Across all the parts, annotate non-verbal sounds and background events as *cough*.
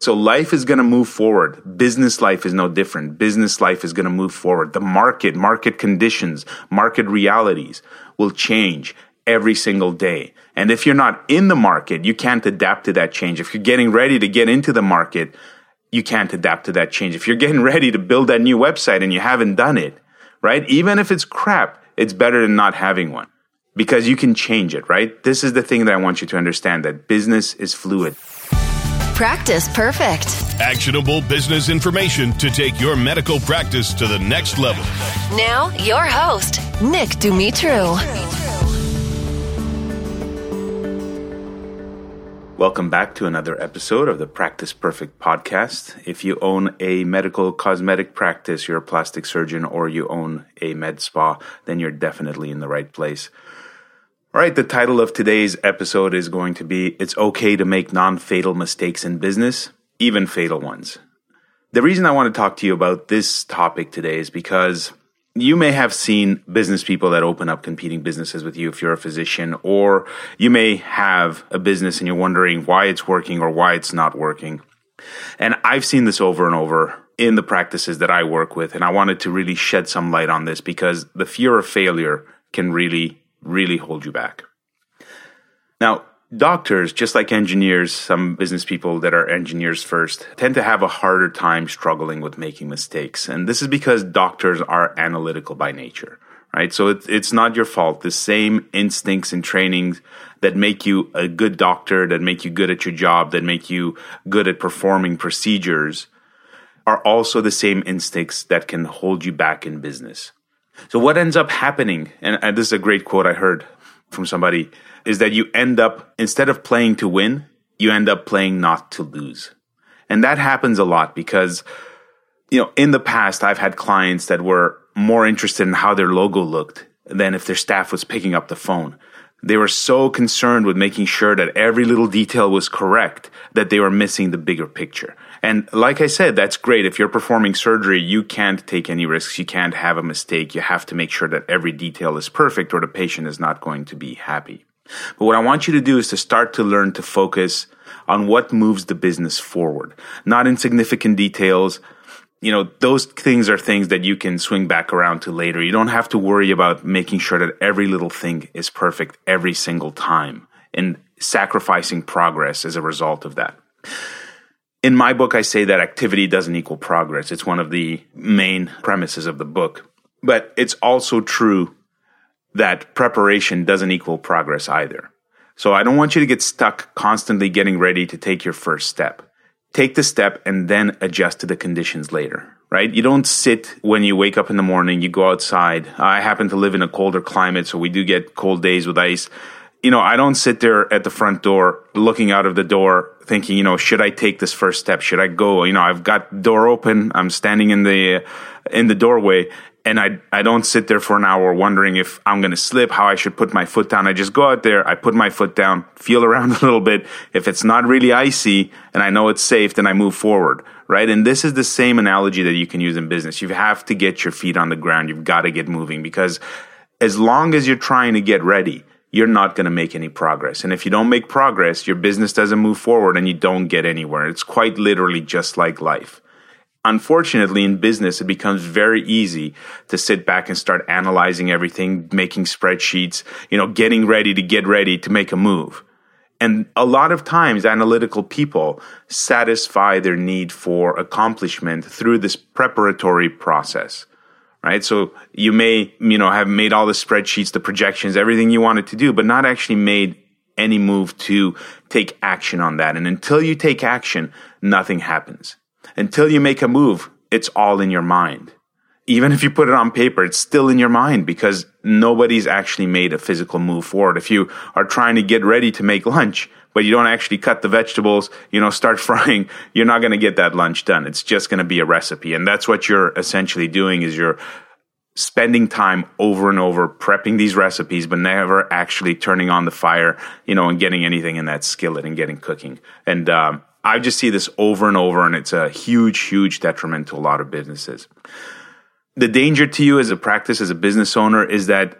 So life is going to move forward. Business life is no different. Business life is going to move forward. The market, market conditions, market realities will change every single day. And if you're not in the market, you can't adapt to that change. If you're getting ready to get into the market, you can't adapt to that change. If you're getting ready to build that new website and you haven't done it, right? Even if it's crap, it's better than not having one because you can change it, right? This is the thing that I want you to understand that business is fluid. Practice perfect. Actionable business information to take your medical practice to the next level. Now, your host, Nick Dumitru. Welcome back to another episode of the Practice Perfect podcast. If you own a medical cosmetic practice, you're a plastic surgeon, or you own a med spa, then you're definitely in the right place. All right, the title of today's episode is going to be It's Okay to Make Non Fatal Mistakes in Business, even fatal ones. The reason I want to talk to you about this topic today is because you may have seen business people that open up competing businesses with you if you're a physician, or you may have a business and you're wondering why it's working or why it's not working. And I've seen this over and over in the practices that I work with, and I wanted to really shed some light on this because the fear of failure can really really hold you back. Now, doctors, just like engineers, some business people that are engineers first, tend to have a harder time struggling with making mistakes. And this is because doctors are analytical by nature, right? So it's, it's not your fault. The same instincts and trainings that make you a good doctor, that make you good at your job, that make you good at performing procedures are also the same instincts that can hold you back in business. So what ends up happening, and, and this is a great quote I heard from somebody, is that you end up, instead of playing to win, you end up playing not to lose. And that happens a lot because, you know, in the past, I've had clients that were more interested in how their logo looked than if their staff was picking up the phone. They were so concerned with making sure that every little detail was correct that they were missing the bigger picture. And like I said, that's great. If you're performing surgery, you can't take any risks. You can't have a mistake. You have to make sure that every detail is perfect or the patient is not going to be happy. But what I want you to do is to start to learn to focus on what moves the business forward, not insignificant details. You know, those things are things that you can swing back around to later. You don't have to worry about making sure that every little thing is perfect every single time and sacrificing progress as a result of that in my book, I say that activity doesn't equal progress. It's one of the main premises of the book. But it's also true that preparation doesn't equal progress either. So I don't want you to get stuck constantly getting ready to take your first step. Take the step and then adjust to the conditions later, right? You don't sit when you wake up in the morning, you go outside. I happen to live in a colder climate, so we do get cold days with ice you know, I don't sit there at the front door looking out of the door thinking, you know, should I take this first step? Should I go? You know, I've got door open. I'm standing in the in the doorway and I I don't sit there for an hour wondering if I'm going to slip, how I should put my foot down. I just go out there, I put my foot down, feel around *laughs* a little bit. If it's not really icy and I know it's safe, then I move forward, right? And this is the same analogy that you can use in business. You have to get your feet on the ground. You've got to get moving because as long as you're trying to get ready, you're not going to make any progress. And if you don't make progress, your business doesn't move forward and you don't get anywhere. It's quite literally just like life. Unfortunately, in business, it becomes very easy to sit back and start analyzing everything, making spreadsheets, you know, getting ready to get ready to make a move. And a lot of times, analytical people satisfy their need for accomplishment through this preparatory process right? So you may, you know, have made all the spreadsheets, the projections, everything you wanted to do, but not actually made any move to take action on that. And until you take action, nothing happens. Until you make a move, it's all in your mind. Even if you put it on paper, it's still in your mind because nobody's actually made a physical move forward. If you are trying to get ready to make lunch, but you don't actually cut the vegetables, you know, start *laughs* frying, you're not going to get that lunch done. It's just going to be a recipe. And that's what you're essentially doing is you're spending time over and over prepping these recipes, but never actually turning on the fire, you know, and getting anything in that skillet and getting cooking. And, um, I just see this over and over, and it's a huge, huge detriment to a lot of businesses. The danger to you as a practice, as a business owner, is that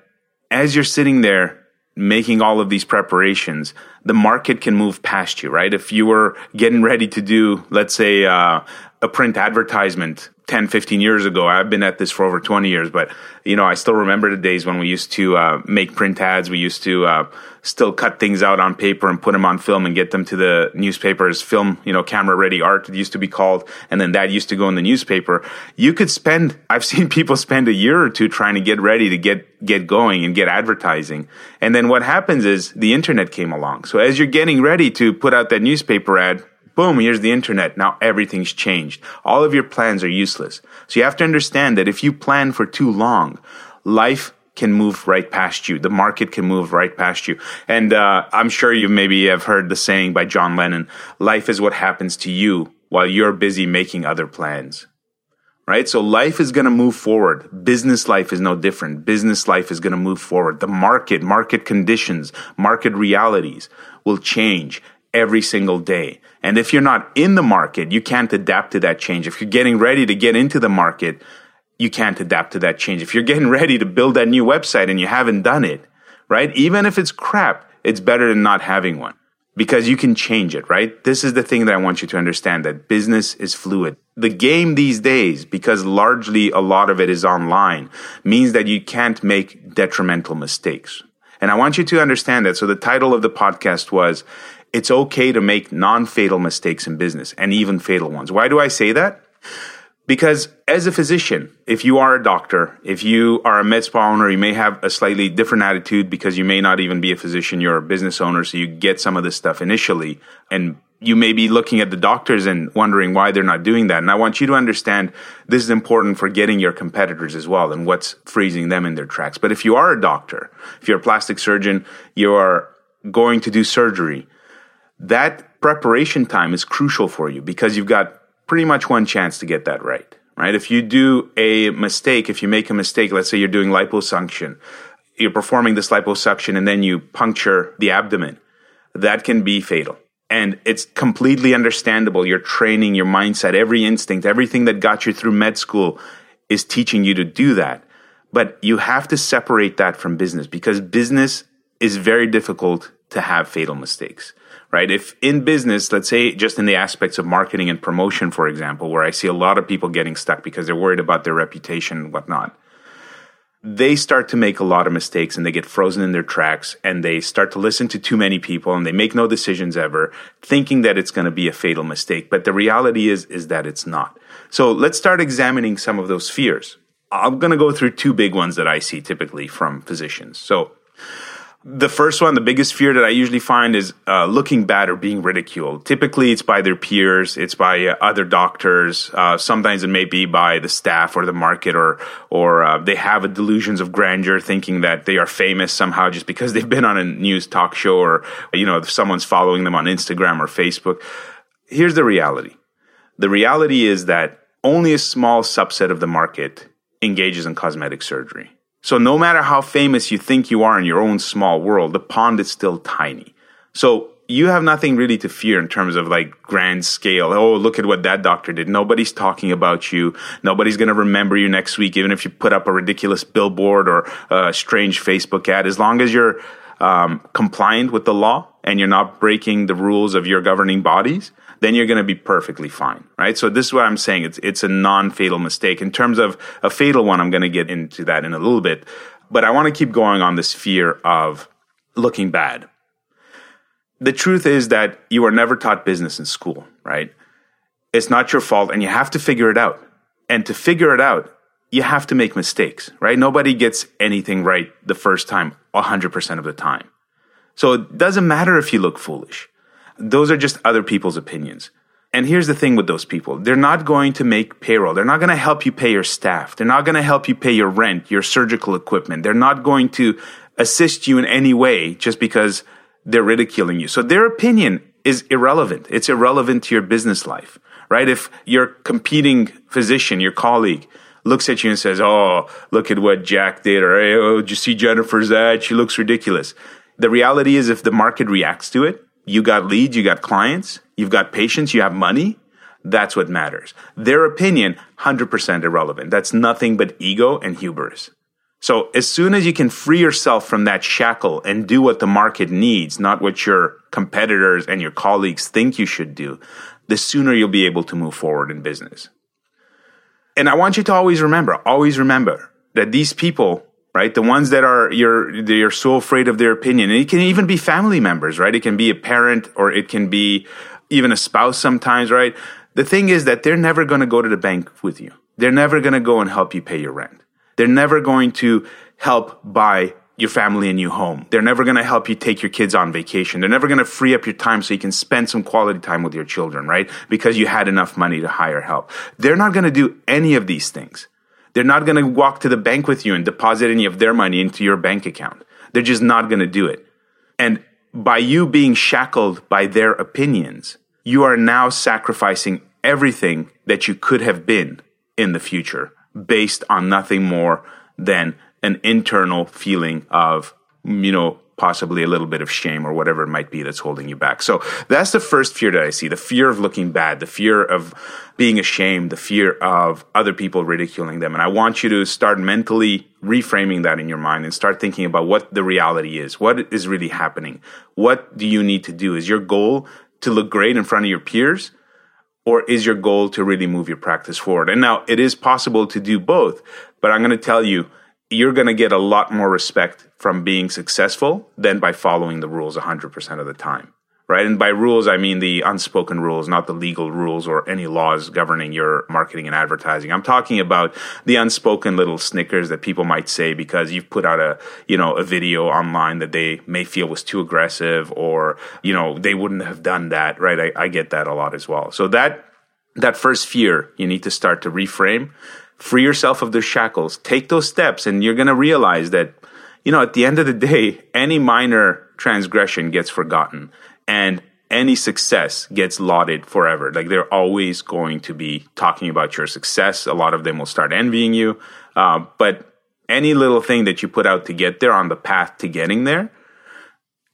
as you're sitting there making all of these preparations, the market can move past you, right? If you were getting ready to do, let's say, uh, a print advertisement 10, 15 years ago. I've been at this for over 20 years, but you know, I still remember the days when we used to uh, make print ads. We used to uh, still cut things out on paper and put them on film and get them to the newspapers. Film, you know, camera ready art it used to be called, and then that used to go in the newspaper. You could spend. *laughs* I've seen people spend a year or two trying to get ready to get get going and get advertising, and then what happens is the internet came along. So as you're getting ready to put out that newspaper ad, boom, here's the internet. Now everything's changed. All of your plans are useless. So you have to understand that if you plan for too long, life can move right past you. The market can move right past you. And uh, I'm sure you maybe have heard the saying by John Lennon life is what happens to you while you're busy making other plans. Right? So life is going to move forward. Business life is no different. Business life is going to move forward. The market, market conditions, market realities will change every single day. And if you're not in the market, you can't adapt to that change. If you're getting ready to get into the market, you can't adapt to that change. If you're getting *laughs* ready to build that new website and you haven't done it, right? Even if it's crap, it's better than not having one because you can change it, right? This is the thing that I want you to understand that business is fluid. The game these days, because largely a lot of it is online, means that you can't make detrimental mistakes. And I want you to understand that. So the title of the podcast was it's okay to make non fatal mistakes in business and even fatal ones. Why do I say that? Because as a physician, if you are a doctor, if you are a med spa owner, you may have a slightly different attitude because you may not even be a physician, you're a business owner, so you get some of this stuff initially. And you may be looking at the doctors and wondering why they're not doing that. And I want you to understand this is important for getting your competitors as well and what's freezing them in their tracks. But if you are a doctor, if you're a plastic surgeon, you are going to do surgery, that preparation time is crucial for you because you've got pretty much one chance to get that right. Right? If you do a mistake, if you make a mistake, let's say you're doing liposuction, you're performing this liposuction and then you puncture the abdomen, that can be fatal. And it's completely understandable. Your training, your mindset, every instinct, everything that got you through med school is teaching you to do that. But you have to separate that from business because business is very difficult to have fatal mistakes right? If in business, let's say just in the aspects of marketing and promotion, for example, where I see a lot of people getting stuck because they're worried about their reputation and whatnot, they start to make a lot of mistakes and they get frozen in their tracks and they start to listen to too many people and they make no decisions ever thinking that it's going to be a fatal mistake. But the reality is is that it's not. So let's start examining some of those fears. I'm going to go through two big ones that i see typically from physicians. So the first one, the biggest fear that I usually find is uh, looking bad or being ridiculed. Typically, it's by their peers, it's by uh, other doctors. Uh, sometimes it may be by the staff or the market, or or uh, they have a delusions of grandeur, thinking that they are famous somehow just because they've been on a news talk show, or you know, if someone's following them on Instagram or Facebook. Here's the reality: the reality is that only a small subset of the market engages in cosmetic surgery. So no matter how famous you think you are in your own small world, the pond is still tiny. So you have nothing really to fear in terms of like grand scale. Oh, look at what that doctor did. Nobody's talking about you. Nobody's going to remember you next week, even if you put up a ridiculous billboard or a strange Facebook ad. As long as you're um, compliant with the law and you're not breaking the rules of your governing bodies, then you're going to be perfectly fine, right? So this is what I'm saying. It's, it's a non-fatal mistake. In terms of a fatal one, I'm going to get into that in a little bit. But I want to keep going on this fear of looking bad. The truth is that you are never taught business in school, right? It's not your fault and you have to figure it out. And to figure it out, you have to make mistakes, right? Nobody gets anything right the first time, 100% of the time. So it doesn't matter if you look foolish those are just other people's opinions. And here's the thing with those people. They're not going to make payroll. They're not going to help you pay your staff. They're not going to help you pay your rent, your surgical equipment. They're not going to assist you in any way just because they're ridiculing you. So their opinion is irrelevant. It's irrelevant to your business life, right? If your competing physician, your colleague, looks at you and says, Oh, look at what Jack did, or hey, oh, did you see Jennifer's ad? She looks ridiculous. The reality is if the market reacts to it, you got leads, you got clients, you've got patients, you have money. That's what matters. Their opinion, 100% irrelevant. That's nothing but ego and hubris. So as soon as you can free yourself from that shackle and do what the market needs, not what your competitors and your colleagues think you should do, the sooner you'll be able to move forward in business. And I want you to always remember, always remember that these people, right, the ones that are you're you're so afraid of their opinion, and it can even be family members, right? It can be a parent or it can be even a spouse sometimes, right? The thing is that they're never going to go to the bank with you. They're never going to go and help you pay your rent. They're never going to help buy your family a new home. They're never going to help you take your kids on vacation. They're never going to free up your time so you can spend some quality time with your children, right? Because you had enough money to hire help. They're not going to do any of these things. They're not going to walk to the bank with you and deposit any of their money into your bank account. They're just not going to do it. And by you being shackled by their opinions, you are now sacrificing everything that you could have been in the future based on nothing more than an internal feeling of, you know, possibly a little bit of shame or whatever it might be that's holding you back. So that's the first fear that I see the fear of looking bad, the fear of being ashamed, the fear of other people ridiculing them. And I want you to start mentally reframing that in your mind and start thinking about what the reality is. What is really happening? What do you need to do? Is your goal to look great in front of your peers? Or is your goal to really move your practice forward? And now it is possible to do both, but I'm going to tell you, you're going to get a lot more respect from being successful than by following the rules 100% of the time. Right. And by rules, I mean the unspoken rules, not the legal rules or any laws governing your marketing and advertising. I'm talking about the unspoken little snickers that people might say because you've put out a, you know, a video online that they may feel was too aggressive or, you know, they wouldn't have done that. Right. I, I get that a lot as well. So that, that first fear you need to start to reframe free yourself of those shackles, take those steps, and you're going to realize that, you know, at the end of the day, any minor transgression gets forgotten and any success gets lauded forever. Like they're always going to be talking about your success. A lot of them will start envying you. Uh, but any little thing that you put out to get there on the path to getting there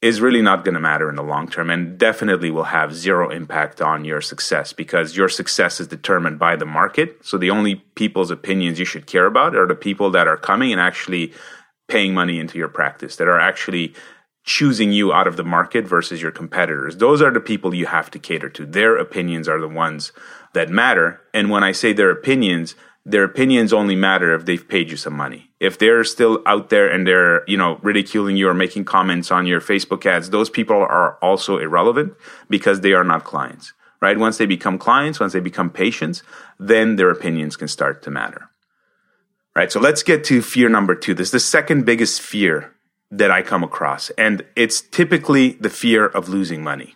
is really not going to matter in the long term and definitely will have zero impact on your success because your success is determined by the market. So the only people's opinions you should care about are the people that are coming and actually paying money into your practice, that are actually choosing you out of the market versus your competitors. Those are the people you have to cater to. Their opinions are the ones that matter. And when I say their opinions, their opinions only matter if they've paid you some money. If they're still out there and they're, you know, ridiculing you or making comments on your Facebook ads, those people are also irrelevant because they are not clients, right? Once they become clients, once they become patients, then their opinions can start to matter. Right? So let's get to fear number 2. This is the second biggest fear that I come across, and it's typically the fear of losing money.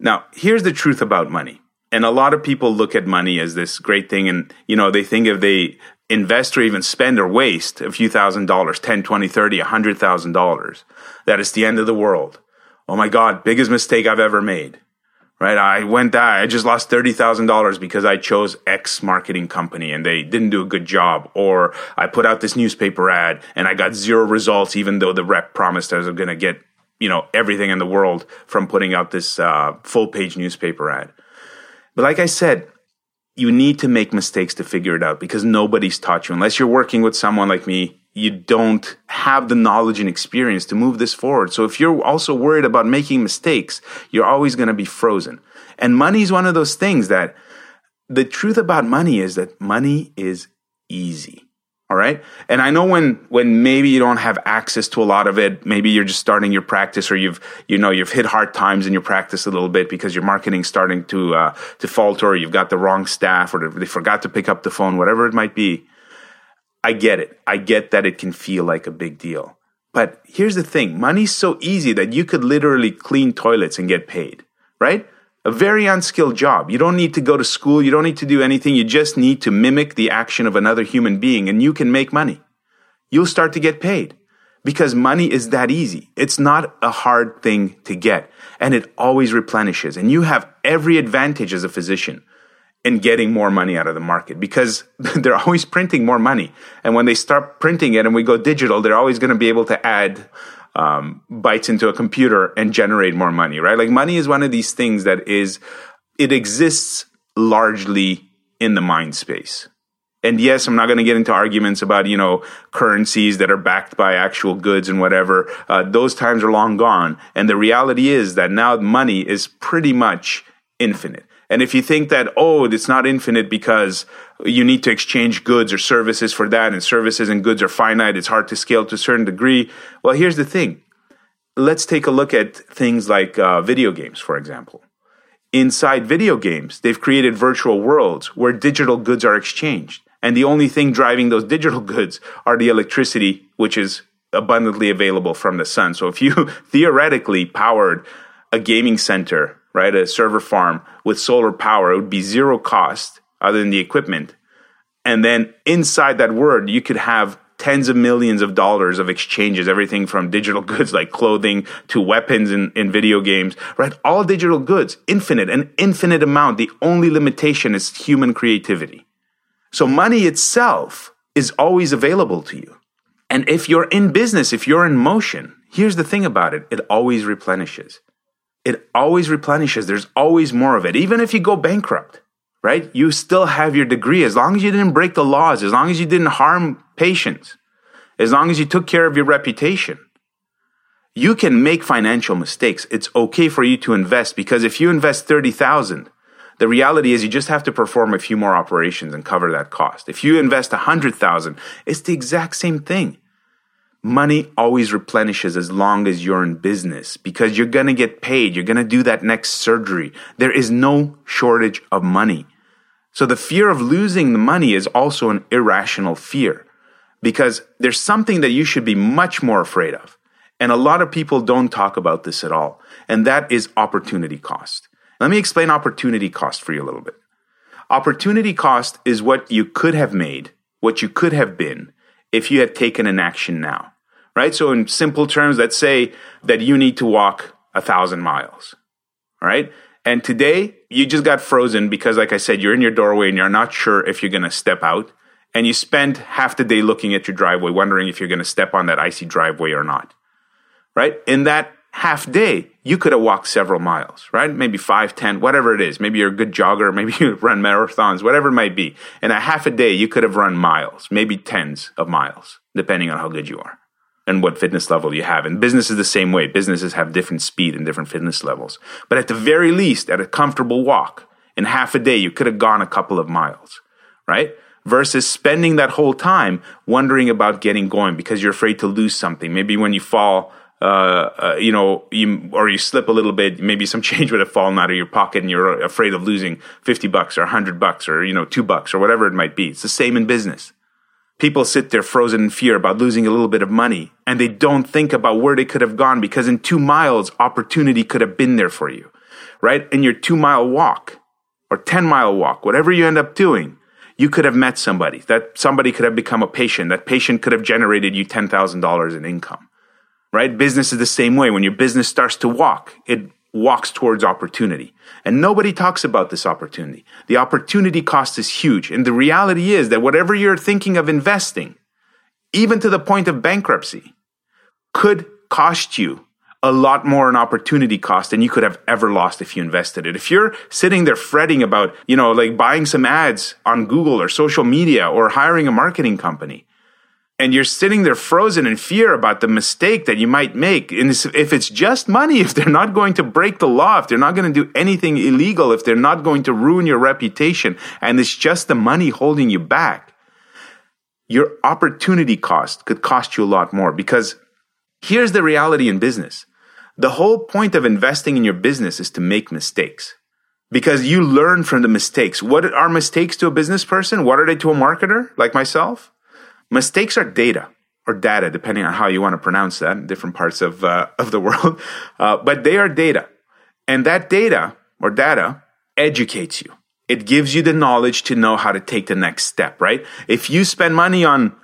Now, here's the truth about money and a lot of people look at money as this great thing and you know they think if they invest or even spend or waste a few thousand dollars 10 20 30 a hundred thousand dollars that it's the end of the world oh my god biggest mistake i've ever made right i went i just lost $30000 because i chose x marketing company and they didn't do a good job or i put out this newspaper ad and i got zero results even though the rep promised i was going to get you know everything in the world from putting out this uh, full page newspaper ad but like I said, you need to make mistakes to figure it out because nobody's taught you. Unless you're working with someone like me, you don't have the knowledge and experience to move this forward. So if you're also worried about making mistakes, you're always going to be frozen. And money is one of those things that the truth about money is that money is easy. All right. And I know when, when maybe you don't have access to a lot of it, maybe you're just starting your practice or you've, you know, you've hit hard times in your practice a little bit because your marketing's starting to, uh, to falter or you've got the wrong staff or they forgot to pick up the phone, whatever it might be. I get it. I get that it can feel like a big deal. But here's the thing. Money's so easy that you could literally clean toilets and get paid, right? a very unskilled job. You don't need to go to school. You don't need to do anything. You just need to mimic the action of another human being and you can make money. You'll start to get paid because money is that easy. It's not a hard thing to get and it always replenishes. And you have every advantage as a physician in getting more money out of the market because *laughs* they're always printing more money. And when they start printing it and we go digital, they're always going to be able to add um, bytes into a computer and generate more money, right? Like money is one of these things that is, it exists largely in the mind space. And yes, I'm not going to get into arguments about, you know, currencies that are backed by actual goods and whatever. Uh, those times are long gone. And the reality is that now money is pretty much infinite. And if you think that, oh, it's not infinite because you need to exchange goods or services for that, and services and goods are finite, it's hard to scale to a certain degree. Well, here's the thing. Let's take a look at things like uh, video games, for example. Inside video games, they've created virtual worlds where digital goods are exchanged. And the only thing driving those digital *laughs* goods are the electricity, which is abundantly available from the sun. So if you *laughs* theoretically powered a gaming center, right, a server farm with solar power, it would be zero cost other than the equipment. And then inside that word, you could have tens of millions of dollars of exchanges, everything from digital *laughs* goods like clothing to weapons in, in video games, right? All digital goods, infinite, an infinite amount. The only limitation is human creativity. So money itself is always available to you. And if you're in business, if you're in motion, here's the thing about it. It always replenishes. It always replenishes. There's always more of it. Even if you go bankrupt, right? You still have your degree as long as you didn't break the laws, as long as you didn't harm patients, as long as you took care of your reputation. You can make financial mistakes. It's okay for you to invest because if you invest 30,000 the reality is you just have to perform a few more operations and cover that cost. If you invest a hundred thousand, it's the exact same thing. Money always replenishes as long as you're in business because you're going to get paid. You're going to do that next surgery. There is no shortage of money. So the fear of losing the money is also an irrational fear because there's something that you should be much more afraid of. And a lot of people don't talk about this at all. And that is opportunity cost. Let me explain opportunity cost for you a little bit. Opportunity cost is what you could have made, what you could have been if you had taken an action now, right? So in simple terms, let's say that you need to walk a thousand miles, right? And today you just got frozen because, like I said, you're in your doorway and you're not sure if you're going to step out. And you spend half the day looking at your driveway, wondering if you're going to step on that icy driveway or not, right? In that half day, you could have walked several miles, right? Maybe five, ten, whatever it is. Maybe you're a good jogger. *laughs* Maybe you run marathons, whatever it might be. In a half a day, you could have run miles, maybe tens of miles, depending on how good you are and what fitness level you have. And business is the same way. Businesses have different speed and different fitness levels. But at the very least, at a comfortable walk, in half a day, you could have gone a couple of miles, right? Versus spending that whole time wondering about getting going because you're afraid to lose something. Maybe when you fall, uh, uh, you know, you, or you slip a little bit, maybe some *laughs* change would have fallen out of your pocket and you're afraid of losing 50 bucks or 100 bucks or, you know, two bucks or whatever it might be. It's the same in business. People sit there frozen in fear about losing a little bit of money and they don't think about where they could have gone because in two miles, opportunity could have been there for you, right? In your two mile walk or 10 mile walk, whatever you end up doing, you could have met somebody. That somebody could have become a patient. That patient could have generated you $10,000 in income right? Business is the same way. When your business starts to walk, it walks towards opportunity. And nobody talks about this opportunity. The opportunity cost is huge. And the reality is that whatever you're thinking of investing, even to the point of bankruptcy, could cost you a lot more in opportunity cost than you could have ever lost if you invested it. If you're sitting there fretting about, you know, like buying some ads on Google or social media or hiring a marketing company, and you're sitting there frozen in fear about the mistake that you might make. And if it's just money, *laughs* if they're not going to break the law, if they're not going to do anything illegal, if they're not going to ruin your reputation, and it's just the money holding you back, your opportunity cost could cost you a lot more because here's the reality in business. The whole point of investing in your business is to make mistakes because you learn from the mistakes. What are mistakes to a business person? What are they to a marketer like myself? Mistakes are data or data, depending on how you want to pronounce that in different parts of, uh, *laughs* of the world. Uh, but they are data. And that data or data educates you. It gives you the knowledge to know how to take the next step, right? If you spend money on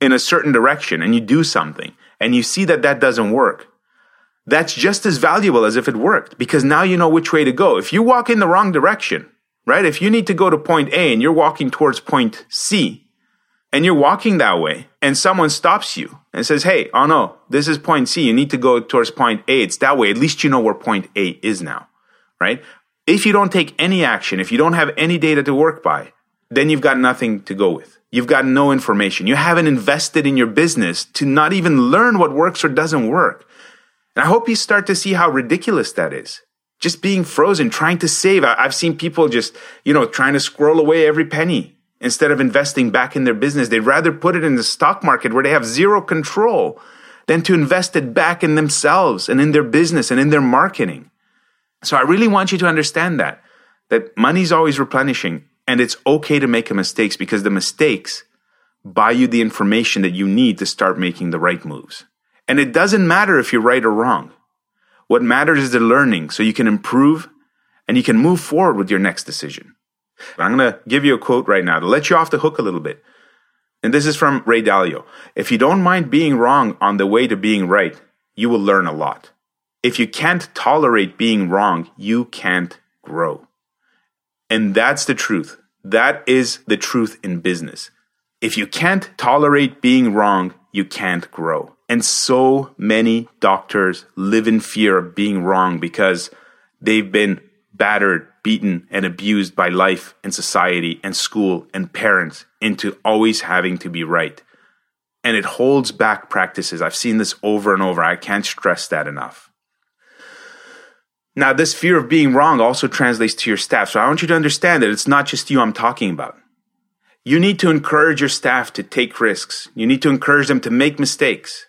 in a certain direction and you do something and you see that that doesn't work, that's just as valuable as if it worked because now you know which way to go. If you walk in the wrong direction, right? If you need to go to point A and you're walking towards point C, and you're walking that way and someone stops you and says, Hey, oh no, this is point C. You need to go towards point A. It's that way. At least you know where point A is now, right? If you don't take any action, if you don't have any data to work by, then you've got nothing to go with. You've got no information. You haven't invested in your business to not even learn what works or doesn't work. And I hope you start to see how ridiculous that is. Just being frozen, trying to save. I've seen people just, you know, trying to squirrel away every penny instead of investing back in their business. They'd rather put it in the stock market where they have zero control than to invest it back in themselves and in their business and in their marketing. So I really want you to understand that, that money's always replenishing and it's okay to make mistakes because the mistakes buy you the information that you need to start making the right moves. And it doesn't matter if you're right or wrong. What matters is the learning so you can improve and you can move forward with your next decision. I'm going to give you a quote right now to let you off the hook a little bit. And this is from Ray Dalio. If you don't mind being wrong on the way to being right, you will learn a lot. If you can't tolerate being wrong, you can't grow. And that's the truth. That is the truth in business. If you can't tolerate being wrong, you can't grow. And so many doctors live in fear of being wrong because they've been battered, beaten, and abused by life and society and school and parents into always having to be right. And it holds back practices. I've seen this over and over. I can't stress that enough. Now, this fear of being wrong also translates to your staff. So I want you to understand that it's not just you I'm talking about. You need to encourage your staff to take risks. You need to encourage them to make mistakes.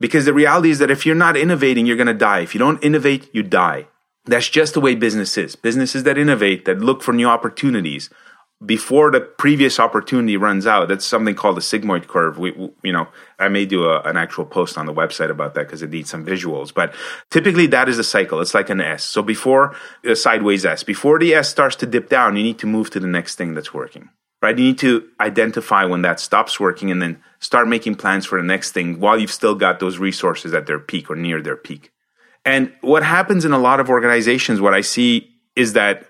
Because the reality is that if you're not innovating, you're going to die. If you don't innovate, you die. That's just the way business is. Businesses that innovate, that look for new opportunities, before the previous opportunity runs out. That's something called the sigmoid curve. We, we you know, I may do a, an actual post on the website about that because it needs some visuals. But typically, that is a cycle. It's like an S. So before a sideways S, before the S starts to dip down, you need to move to the next thing that's working. Right? You need to identify when that stops working and then start making plans for the next thing while you've still got those resources at their peak or near their peak. And what happens in a lot of organizations, what I see is that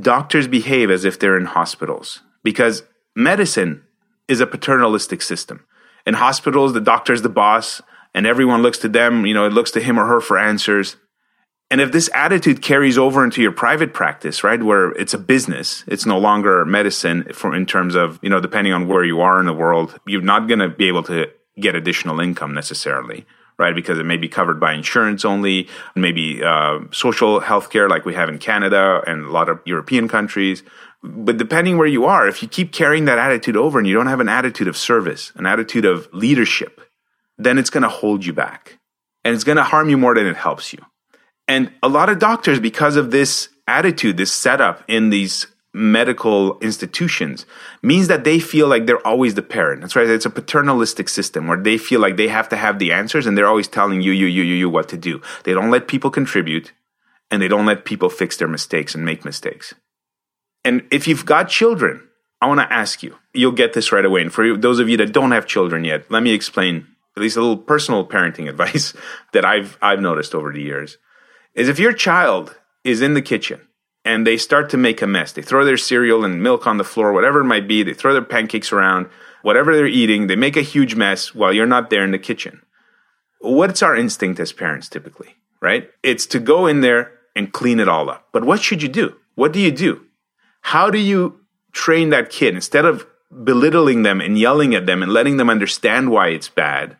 doctors behave as if they're in hospitals because medicine is a paternalistic system. In hospitals, the doctor's the boss and everyone looks to them, you know, it looks to him or her for answers. And if this attitude carries over into your private practice, right, where it's a business, it's no longer medicine for, in terms of, you know, depending on where you are in the world, you're not going to be able to get additional income necessarily right? Because it may be covered by insurance only, maybe uh, social health care like we have in Canada and a lot of European countries. But depending where you are, if you keep carrying that attitude over and you don't have an attitude of service, an attitude of leadership, then it's going to hold you back and it's going to harm you more than it helps you. And a lot of doctors, because of this attitude, this setup in these medical institutions means that they feel like they're always the parent. That's right. It's a paternalistic system where they feel like they have to have the answers and they're always telling you, you, you, you, you what to do. They don't let people contribute and they don't let people fix their mistakes and make mistakes. And if you've got children, I want to ask you, you'll get this right away. And for those of you that don't have children yet, let me explain at least a little personal parenting *laughs* advice that I've, I've noticed over the years is if your child is in the kitchen and they start to make a mess. They throw their cereal and milk on the floor, whatever it might be. They throw their pancakes around, whatever they're eating. They make a huge mess while you're not there in the kitchen. What's our instinct as parents typically, right? It's to go in there and clean it all up. But what should you do? What do you do? How do you train that kid instead of belittling them and yelling at them and letting them understand why it's bad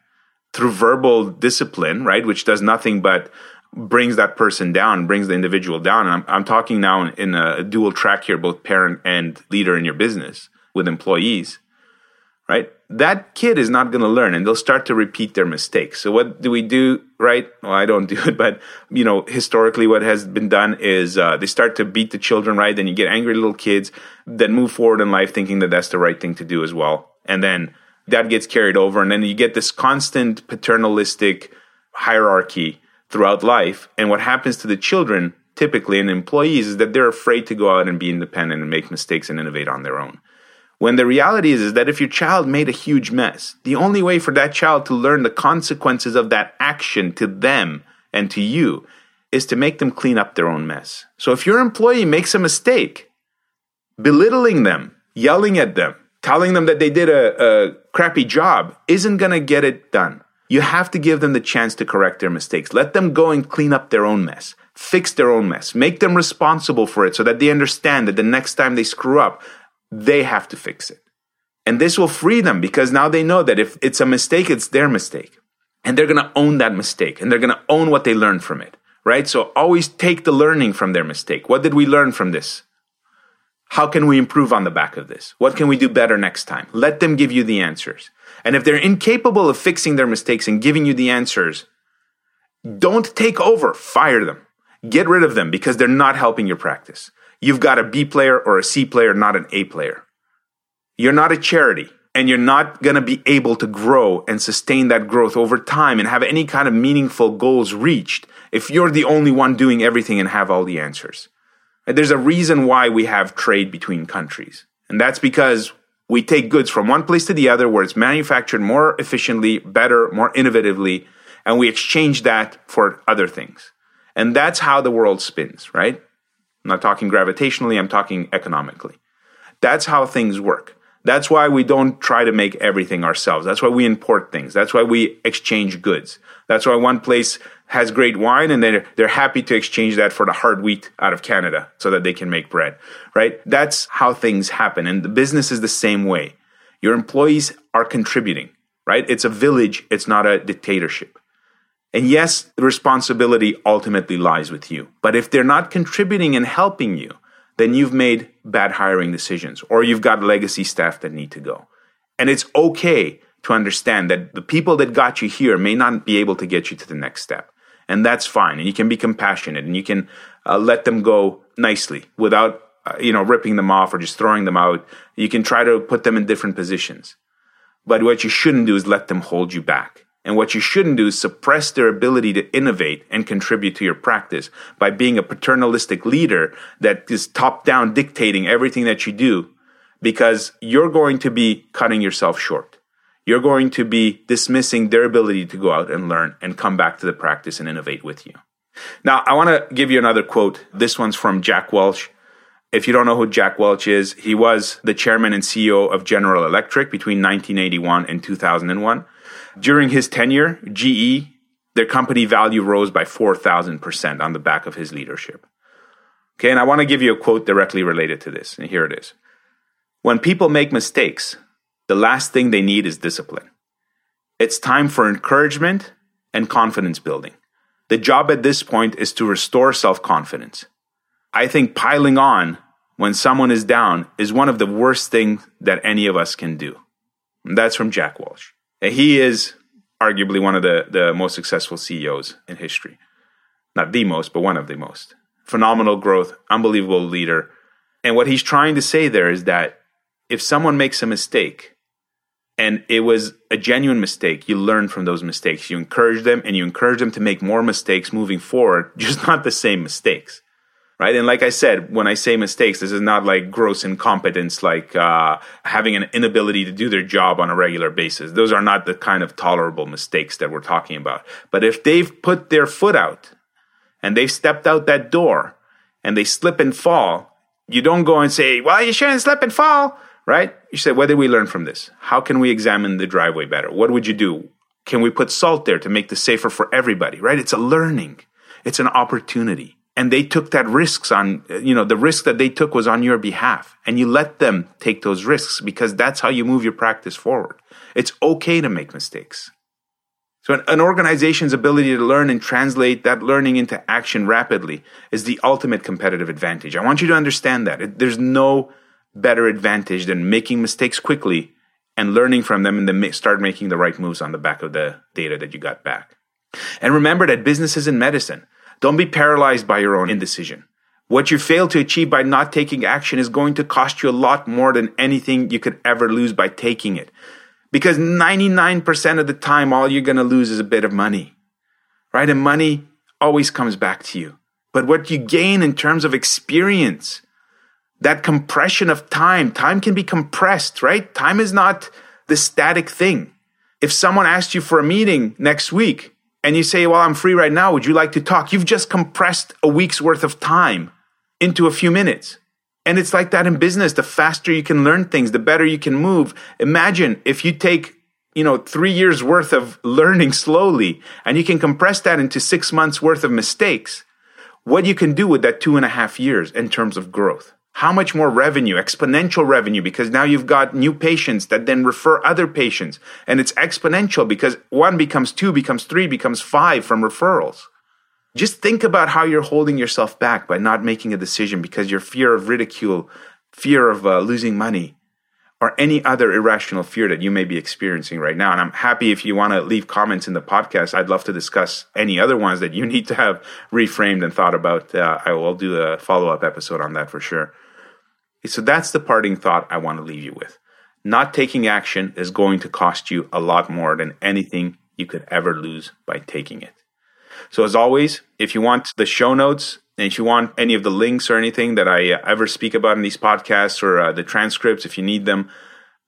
through verbal discipline, right? Which does nothing but brings that person down, brings the individual down. And I'm, I'm talking now in, a dual track here, both parent and leader in your business with employees, right? That kid is not going to learn and they'll start to repeat their mistakes. So what do we do, right? Well, I don't *laughs* do it, but you know, historically what has been done is uh, they start to beat the children, right? Then you get angry little kids that move forward in life thinking that that's the right thing to do as well. And then that gets carried over and then you get this constant paternalistic hierarchy throughout life. And what happens to the children, typically, and employees, is that they're afraid to go out and be independent and make mistakes and innovate on their own. When the reality is, is that if your child made a huge mess, the only way for that child to learn the consequences of that action to them and to you is to make them clean up their own mess. So if your employee makes a mistake, belittling them, yelling at them, telling them that they did a, a crappy job isn't going to get it done. You have to give them the chance to correct their mistakes. Let them go and clean up their own mess, fix their own mess, make them responsible for it so that they understand that the next time they screw up, they have to fix it. And this will free them because now they know that if it's a mistake, it's their mistake. And they're going to own that mistake and they're going to own what they learned from it, right? So always take the learning from their mistake. What did we learn from this? How can we improve on the back of this? What can we do better next time? Let them give you the answers. And if they're incapable of fixing their mistakes and giving you the answers, don't take over, fire them. Get rid of them because they're not helping your practice. You've got a B player or a C player, not an A player. You're not a charity and you're not going to be able to grow and sustain that growth over time and have any kind of meaningful goals reached if you're the only one doing everything and have all the answers. There's a reason why we have trade between countries. And that's because we take goods from one place to the other where it's manufactured more efficiently, better, more innovatively, and we exchange that for other things. And that's how the world spins, right? I'm not talking gravitationally, I'm talking economically. That's how things work. That's why we don't try to make everything ourselves. That's why we import things. That's why we exchange goods. That's why one place has great wine and they're, they're happy to exchange that for the hard wheat out of Canada so that they can make bread, right? That's how things happen. And the business is the same way. Your employees are contributing, right? It's a village. It's not a dictatorship. And yes, the responsibility ultimately lies with you. But if they're not contributing and helping you, then you've made bad hiring decisions or you've got legacy staff that need to go. And it's okay to understand that the people that got you here may not be able to get you to the next step. And that's fine. And you can be compassionate and you can uh, let them go nicely without, uh, you know, ripping them off or just throwing them out. You can try to put them in different positions. But what you shouldn't do is let them hold you back. And what you shouldn't do is suppress their ability to innovate and contribute to your practice by being a paternalistic leader that is top down dictating everything that you do because you're going to be cutting yourself short. You're going to be dismissing their ability to go out and learn and come back to the practice and innovate with you. Now, I want to give you another quote. This one's from Jack Welch. If you don't know who Jack Welch is, he was the chairman and CEO of General Electric between 1981 and 2001. During his tenure, GE, their company value rose by 4,000% on the back of his leadership. Okay, and I want to give you a quote directly related to this, and here it is. When people make mistakes, the last thing they need is discipline. It's time for encouragement and confidence building. The job at this point is to restore self confidence. I think piling on when someone is down is one of the worst things that any of us can do. And that's from Jack Welch. He is arguably one of the, the most successful CEOs in history. Not the most, but one of the most. Phenomenal growth, unbelievable leader. And what he's trying to say there is that if someone makes a mistake and it was a genuine mistake, you learn from those mistakes. You encourage them and you encourage them to make more mistakes moving forward, *laughs* just not the same mistakes right? And like I said, when I say mistakes, this is not like gross incompetence, like uh, having an inability to do their job on a regular basis. Those are not the kind of tolerable mistakes that we're talking about. But if they've put their foot out and they've stepped out that door and they slip and fall, you don't go and say, well, you shouldn't slip and fall, right? You say, what did we learn from this? How can we examine the driveway better? What would you do? Can we put salt there to make this safer for everybody, right? It's a learning. It's an opportunity and they took that risks on you know the risk that they took was on your behalf and you let them take those risks because that's how you move your practice forward it's okay to make mistakes so an, an organization's ability to learn and translate that learning into action rapidly is the ultimate competitive advantage i want you to understand that it, there's no better advantage than making mistakes quickly and learning from them and then start making the right moves on the back of the data that you got back and remember that business is in medicine don't be paralyzed by your own indecision. What you fail to achieve by not taking action is going to cost you a lot more than anything you could ever lose by taking it. Because 99% of the time, all you're going to lose is a bit of money, right? And money always comes back to you. But what you gain in terms of experience, that compression of time, time can be compressed, right? Time is not the static thing. If someone asked you for a meeting next week, and you say, Well, I'm free right now. Would you like to talk? You've just compressed a week's worth of time into a few minutes. And it's like that in business. The faster you can learn things, the better you can move. Imagine if you take, you know, three years worth of *laughs* learning slowly and you can compress that into six months worth of mistakes, what you can do with that two and a half years in terms of growth. How much more revenue, exponential revenue, because now you've got new patients that then refer other patients. And it's exponential because one becomes two, becomes three, becomes five from referrals. Just think about how you're holding yourself back by not making a decision because your fear of ridicule, fear of uh, losing money, or any other irrational fear that you may be experiencing right now. And I'm happy if you want to leave comments in the podcast. I'd love to discuss any other ones that you *laughs* need to have reframed and thought about. Uh, I will do a follow up episode on that for sure. So that's the parting thought I want to leave you with. Not taking action is going to cost you a lot more than anything you could ever lose by taking it. So as always, if you want the show notes, and if you want any of the links or anything that I uh, ever speak about in these podcasts or uh, the transcripts, if you need them,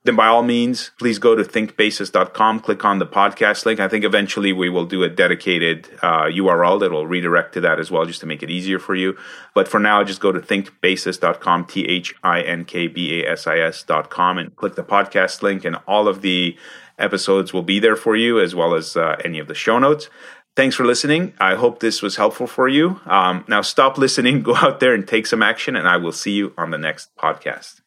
then by all means, please go to thinkbasis.com, click on the podcast link. I think eventually we will do a dedicated uh, URL that will redirect to that as well, just to make it easier for you. But for now, just go to thinkbasis.com, T H I N K B A S I S.com, and click the podcast link, and all of the episodes will be there for you, as well as uh, any of the show notes. Thanks for listening. I hope this was helpful for you. Um, now stop listening, *laughs* go out there and take some action, and I will see you on the next podcast.